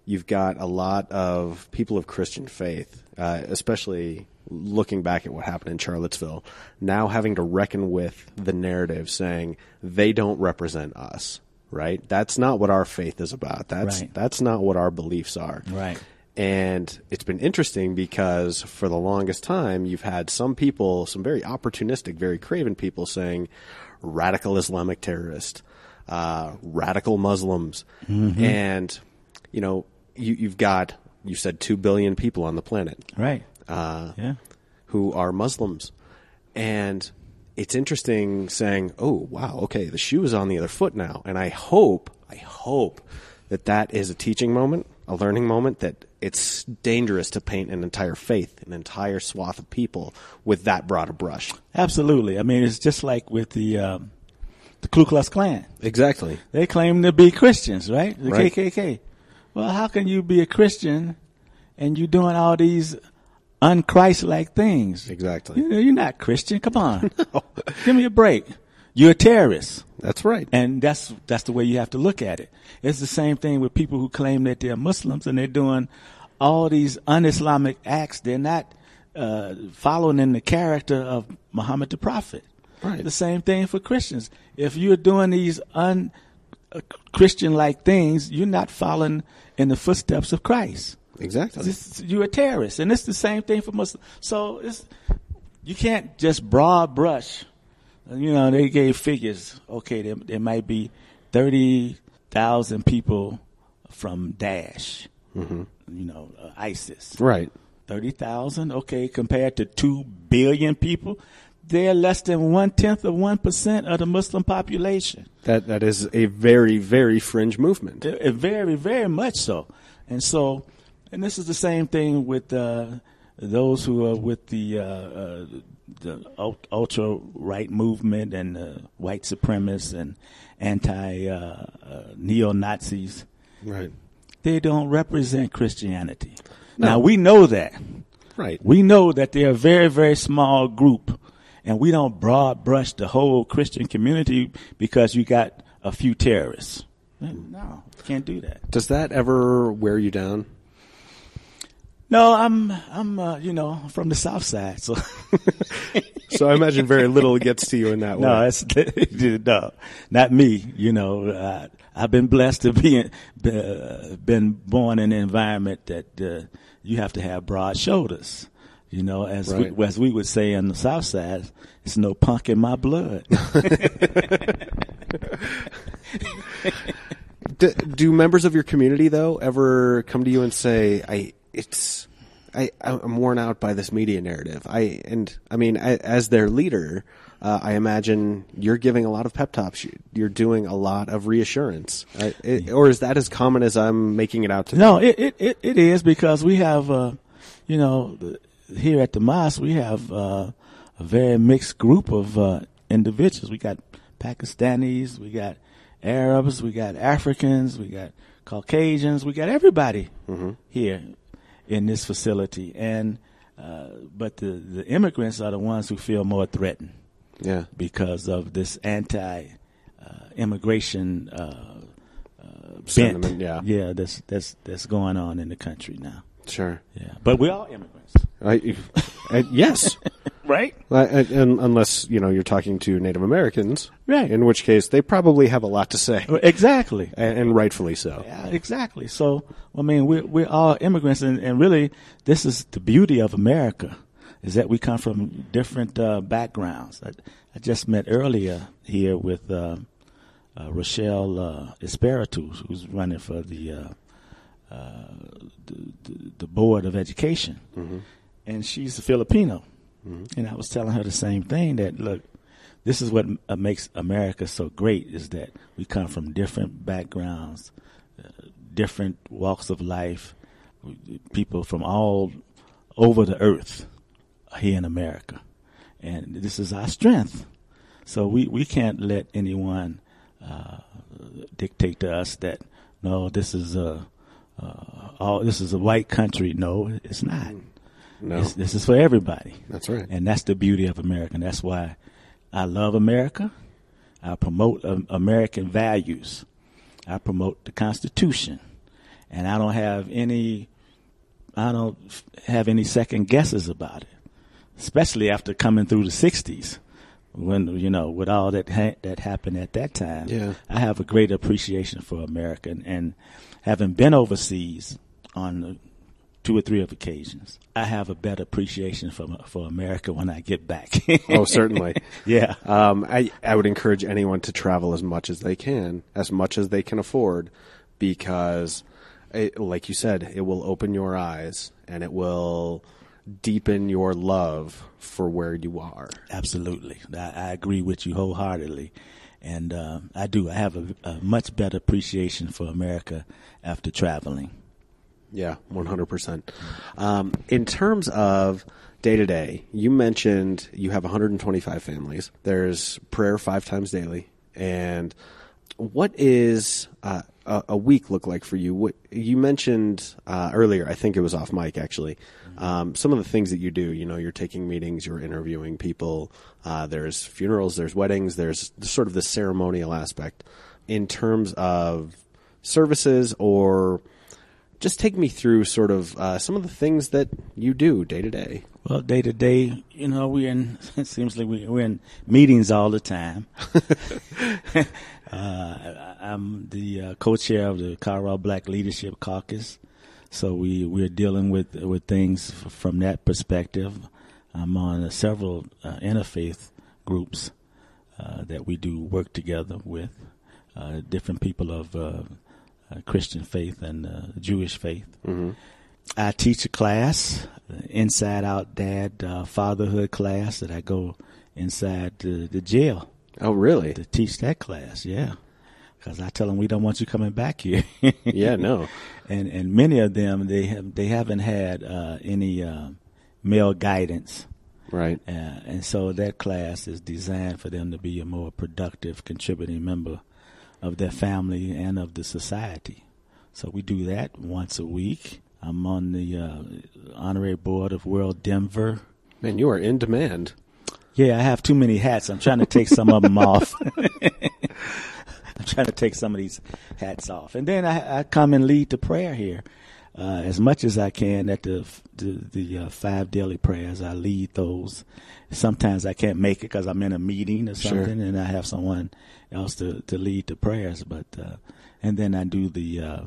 you've got a lot of people of Christian faith, uh, especially looking back at what happened in Charlottesville, now having to reckon with the narrative saying they don't represent us. Right? That's not what our faith is about. That's Right. that's not what our beliefs are. Right. And it's been interesting because for the longest time, you've had some people, some very opportunistic, very craven people saying radical Islamic terrorist, uh, radical Muslims. And, you know, you, you've got, you said 2 billion people on the planet Right. uh, Yeah. who are Muslims. And it's interesting saying, oh, wow, okay, the shoe is on the other foot now. And I hope, I hope that that is a teaching moment, a learning moment, that it's dangerous to paint an entire faith, an entire swath of people with that broad a brush. Absolutely. I mean, it's just like with the um, the Ku Klux Klan. Exactly. They claim to be Christians, right? The Right. KKK. Well, how can you be a Christian and you doing all these unchrist-like things? Exactly. You you're not Christian. Come on, give me a break. You're a terrorist. That's right. And that's that's the way you have to look at it. It's the same thing with people who claim that they're Muslims and they're doing all these un-Islamic acts. They're not uh, following in the character of Muhammad the Prophet. Right. The same thing for Christians. If you're doing these un uh, Christian-like things, you're not following in the footsteps of Christ. Exactly. This, you're a terrorist, and it's the same thing for Muslims. So it's you can't just broad brush. You know, they gave figures. Okay, there, there might be thirty thousand people from Daesh. Mm-hmm. You know, uh, ISIS. Right. Thirty thousand. Okay, compared to two billion people, they're less than one tenth of one percent of the Muslim population. That that is a very very fringe movement. Uh, very, very much so. And so, and this is the same thing with uh, those who are with the uh, uh, the ultra right movement and white supremacists and anti uh, uh, neo Nazis, Right. they don't represent Christianity. Now we know that. Right. We know that they're a very, very small group, and we don't broad brush the whole Christian community because you got a few terrorists. No, can't do that. Does that ever wear you down? No, I'm, I'm, uh, you know, from the South Side, so So I imagine very little gets to you in that way. no, it's no, not me. You know, uh, I've been blessed to be, in, uh, been born in an environment that uh, you have to have broad shoulders. You know, as Right. we, as we would say on the South Side, it's no punk in my blood. do, do members of your community though ever come to you and say, "I it's I I'm worn out by this media narrative." I and I mean, I, as their leader, uh, I imagine you're giving a lot of pep talks. You- You're doing a lot of reassurance, it, or is that as common as I'm making it out to? No, it, it, it, it is because we have, uh, you know, here at the mosque, we have uh, a very mixed group of uh, individuals. We got Pakistanis, we got Arabs, we got Africans, we got Caucasians, we got everybody here in this facility. And uh, but the the immigrants are the ones who feel more threatened Yeah, because of this anti uh, immigration uh, uh, bent. Sentiment, yeah. yeah, that's that's that's going on in the country now. sure. Yeah, but we're all immigrants, I, I, yes. right? Well, and, and unless you know you're talking to Native Americans, Right. In which case, they probably have a lot to say, Exactly. and, and rightfully so. Yeah, exactly. So, I mean, we're we're all immigrants, and, and really, this is the beauty of America, is that we come from different uh, backgrounds. I, I just met earlier here with uh, uh, Rochelle uh, Espiritu, who's running for the, uh, uh, the, the the board of education, and she's a Filipino. And I was telling her the same thing that look, this is what uh, makes America so great is that we come from different backgrounds, uh, different walks of life, people from all over the earth here in America. And this is our strength. So we, we can't let anyone uh, dictate to us that no, this is a uh, all this is a white country. No, it's not. No, This, this is for everybody. That's right. And that's the beauty of America. And that's why I love America. I promote um, American values. I promote the Constitution. And I don't have any, I don't have any second guesses about it, especially after coming through the 60s when, you know, with all that ha- that happened at that time. Yeah. I have a great appreciation for America. And, and having been overseas on two or three of occasions, I have a better appreciation for for America when I get back. oh, certainly. yeah. Um, I I would encourage anyone to travel as much as they can, as much as they can afford, because, it, like you said, it will open your eyes and it will deepen your love for where you are. Absolutely, I, I agree with you wholeheartedly, and uh, I do. I have a, a much better appreciation for America after traveling. Yeah, one hundred percent. Um, in terms of day to day, you mentioned you have one hundred and twenty five families. There's prayer five times daily, and what is uh, a, a week look like for you? What you mentioned uh, earlier, I think it was off mic actually. Um, some of the things that you do, you know, you're taking meetings, you're interviewing people. Uh, there's funerals, there's weddings, there's sort of the ceremonial aspect. In terms of services or just take me through sort of uh, some of the things that you do day to day. Well, day to day, you know, we're in. It seems like we, we're in meetings all the time. uh, I'm the uh, co-chair of the Colorado Black Leadership Caucus, so we we're dealing with with things from that perspective. I'm on uh, several uh, interfaith groups uh, that we do work together with uh, different people of Christian faith and uh, Jewish faith. I teach a class, uh, Inside Out Dad uh, Fatherhood class that I go inside the, the jail Oh, really? to teach that class. Yeah, because I tell them we don't want you coming back here. Yeah, no. and and many of them they have they haven't had uh, any uh, male guidance. Right. Uh, and so that class is designed for them to be a more productive, contributing member of their family and of the society. So we do that once a week. I'm on the uh, honorary board of World Denver. Man, you are in demand. Yeah, I have too many hats. I'm trying to take some of them off. I'm trying to take some of these hats off, and then I, I come and lead the prayer here uh, as much as I can at the the, the uh, five daily prayers. I lead those. Sometimes I can't make it because I'm in a meeting or Sure. something, and I have someone else to, to lead the prayers. But uh, and then I do the uh,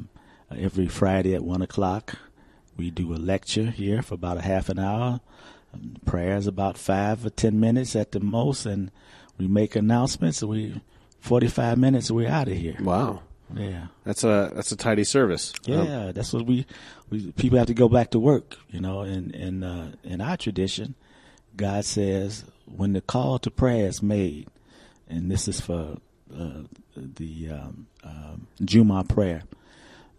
every Friday at one o'clock. We do a lecture here for about a half an hour. Um, prayers about five or ten minutes at the most, and we make announcements. We forty five minutes. We're out of here. Wow. Yeah. That's a that's a tidy service. Yeah, Um, that's what we, we people have to go back to work, you know. And in uh, in our tradition, God says when the call to prayer is made, and this is for uh, the um, um, Juma prayer,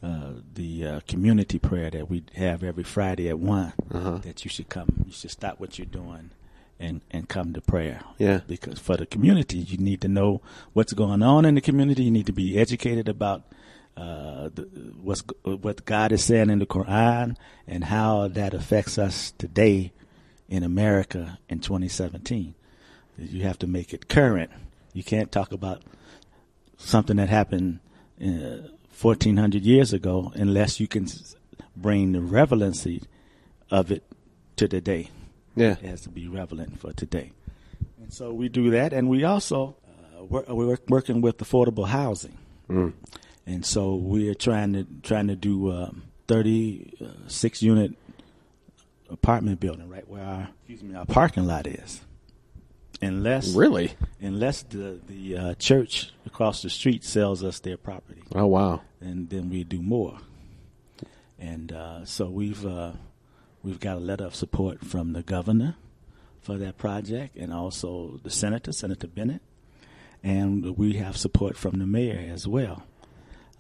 uh, the uh, community prayer that we have every Friday at one, Uh-huh. that you should come, you should stop what you're doing. And, and come to prayer. Yeah. Because for the community, you need to know what's going on in the community. You need to be educated about uh, the, what's what God is saying in the Quran and how that affects us today in America in 2017. You have to make it current. You can't talk about something that happened uh, 1400 years ago unless you can bring the relevancy of it to today. Yeah. It has to be relevant for today. And so we do that, and we also uh, work, we're working with affordable housing, and so we're trying to trying to do um, 36 unit apartment building right where our excuse me our parking lot is. Unless Really? unless the the uh, church across the street sells us their property Oh wow. and then we do more. And uh, so we've uh, we've got a letter of support from the governor for that project, and also the senator, Senator Bennet, and we have support from the mayor as well,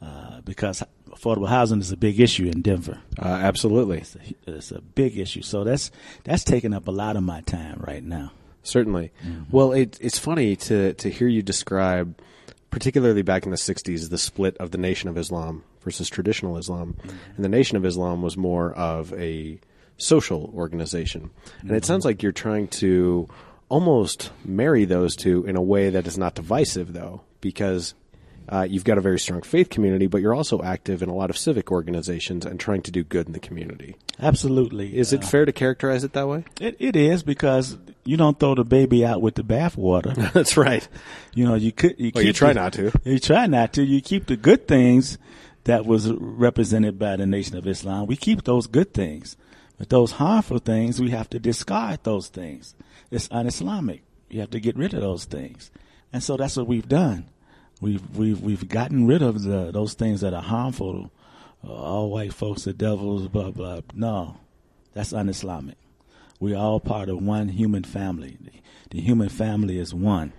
uh, because affordable housing is a big issue in Denver. Uh, absolutely. It's a, it's a big issue. So that's that's taking up a lot of my time right now. Certainly. Well, it, it's funny to to hear you describe, particularly back in the '60s, the split of the Nation of Islam versus traditional Islam, and the Nation of Islam was more of a social organization, and it sounds like you're trying to almost marry those two in a way that is not divisive, though, because. Uh, you've got a very strong faith community, but you're also active in a lot of civic organizations and trying to do good in the community. Absolutely. Is it Uh, fair to characterize it that way? It, it is because you don't throw the baby out with the bathwater. That's right. You know, you could. You, Well, you try the- not to. You try not to. You keep the good things that was represented by the Nation of Islam. We keep those good things, but those harmful things, we have to discard those things. It's un-Islamic. You have to get rid of those things, and so that's what we've done. We've we've we've gotten rid of the those things that are harmful. Uh, all white folks are devils. Blah blah. No, that's un-Islamic. We're all part of one human family. The human family is one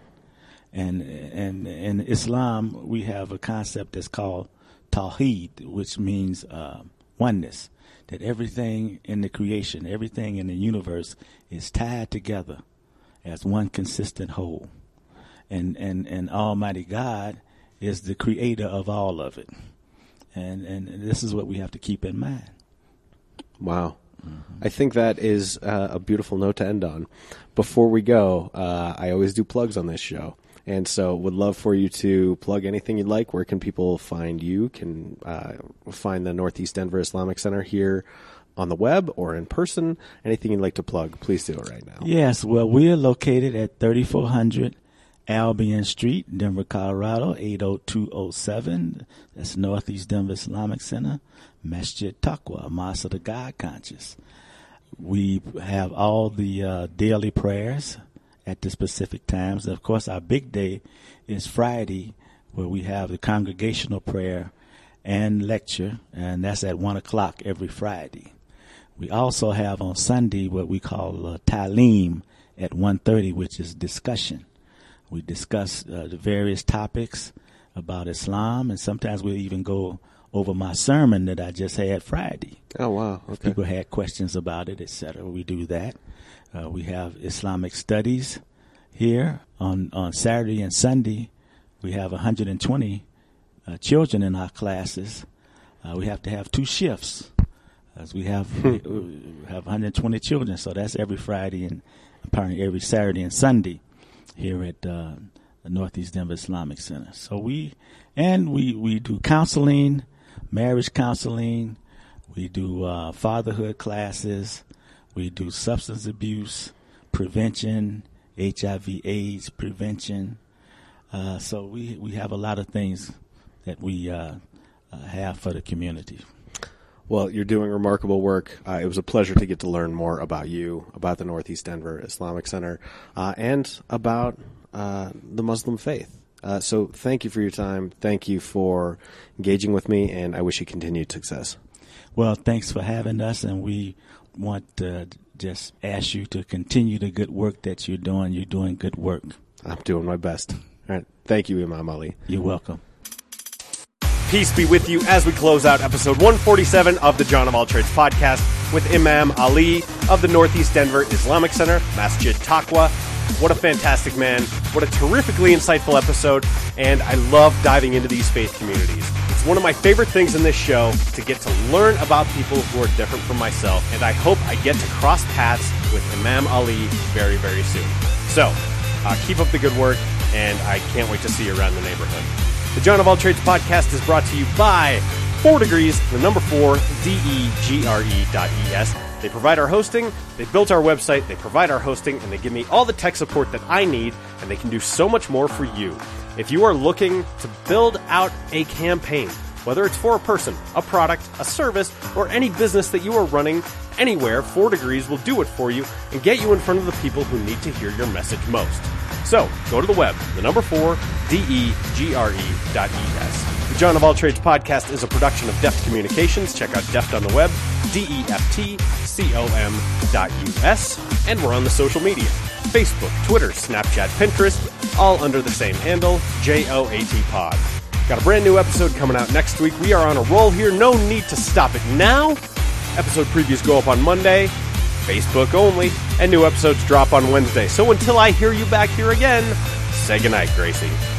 and and in Islam we have a concept that's called tawheed, which means uh, oneness. That everything in the creation, everything in the universe, is tied together as one consistent whole, and and and Almighty God is the creator of all of it, and and this is what we have to keep in mind. Wow. I think that is uh, a beautiful note to end on. Before we go, uh, I always do plugs on this show. And so would love for you to plug anything you'd like. Where can people find you? Can uh, find the Northeast Denver Islamic Center here on the web or in person? Anything you'd like to plug, please do it right now. Yes, well, we're located at 3400 Albion Street, Denver, Colorado, 80207. That's Northeast Denver Islamic Center, Masjid Taqwa, Mosque of the God Conscious. We have all the uh, daily prayers at the specific times. Of course, our big day is Friday, where we have the congregational prayer and lecture, and that's at 1 o'clock every Friday. We also have on Sunday what we call uh, Talim at 1.30, which is discussion. We discuss uh, the various topics about Islam, and sometimes we'll even go over my sermon that I just had Friday. Oh wow. If people had questions about it, etc., we do that. Uh, we have Islamic studies here on on Saturday and Sunday. We have 120 uh, children in our classes. Uh, we have to have two shifts, as we have we have 120 children. So that's every Friday and apparently every Saturday and Sunday here at uh, the Northeast Denver Islamic Center. So we and we we do counseling, marriage counseling. We do uh, fatherhood classes. We do substance abuse prevention, HIV/AIDS prevention. Uh, so we we have a lot of things that we uh, uh, have for the community. Well, you're doing remarkable work. Uh, it was a pleasure to get to learn more about you, about the Northeast Denver Islamic Center, uh, and about uh, the Muslim faith. Uh, so, thank you for your time. Thank you for engaging with me, and I wish you continued success. Well, thanks for having us, and we want to just ask you to continue the good work that you're doing. You're doing good work. I'm doing my best. All right. Thank you, Imam Ali. You're welcome. Peace be with you as we close out episode 147 of the Jon of All Trades podcast with Imam Ali of the Northeast Denver Islamic Center, Masjid Taqwa. What a fantastic man. What a terrifically insightful episode. And I love diving into these faith communities. It's one of my favorite things in this show to get to learn about people who are different from myself. And I hope I get to cross paths with Imam Ali very, very soon. So, uh, keep up the good work, and I can't wait to see you around the neighborhood. The Jon of All Trades podcast is brought to you by Four Degrees, the number four, D-E-G-R-E dot E-S. They provide our hosting, they built our website, they provide our hosting, and they give me all the tech support that I need, and they can do so much more for you. If you are looking to build out a campaign, whether it's for a person, a product, a service, or any business that you are running anywhere, Four Degrees will do it for you and get you in front of the people who need to hear your message most. So, go to the web, the number four, D-E-G-R-E dot E-S. The Jon of All Trades podcast is a production of Deft Communications. Check out Deft on the web, D-E-F-T-C-O-M dot U-S. And we're on the social media. Facebook, Twitter, Snapchat, Pinterest, all under the same handle, J-O-A-T Pod. Got a brand new episode coming out next week. We are on a roll here. No need to stop it now. Episode previews go up on Monday. Facebook only, and new episodes drop on Wednesday. So until I hear you back here again, say goodnight, Gracie.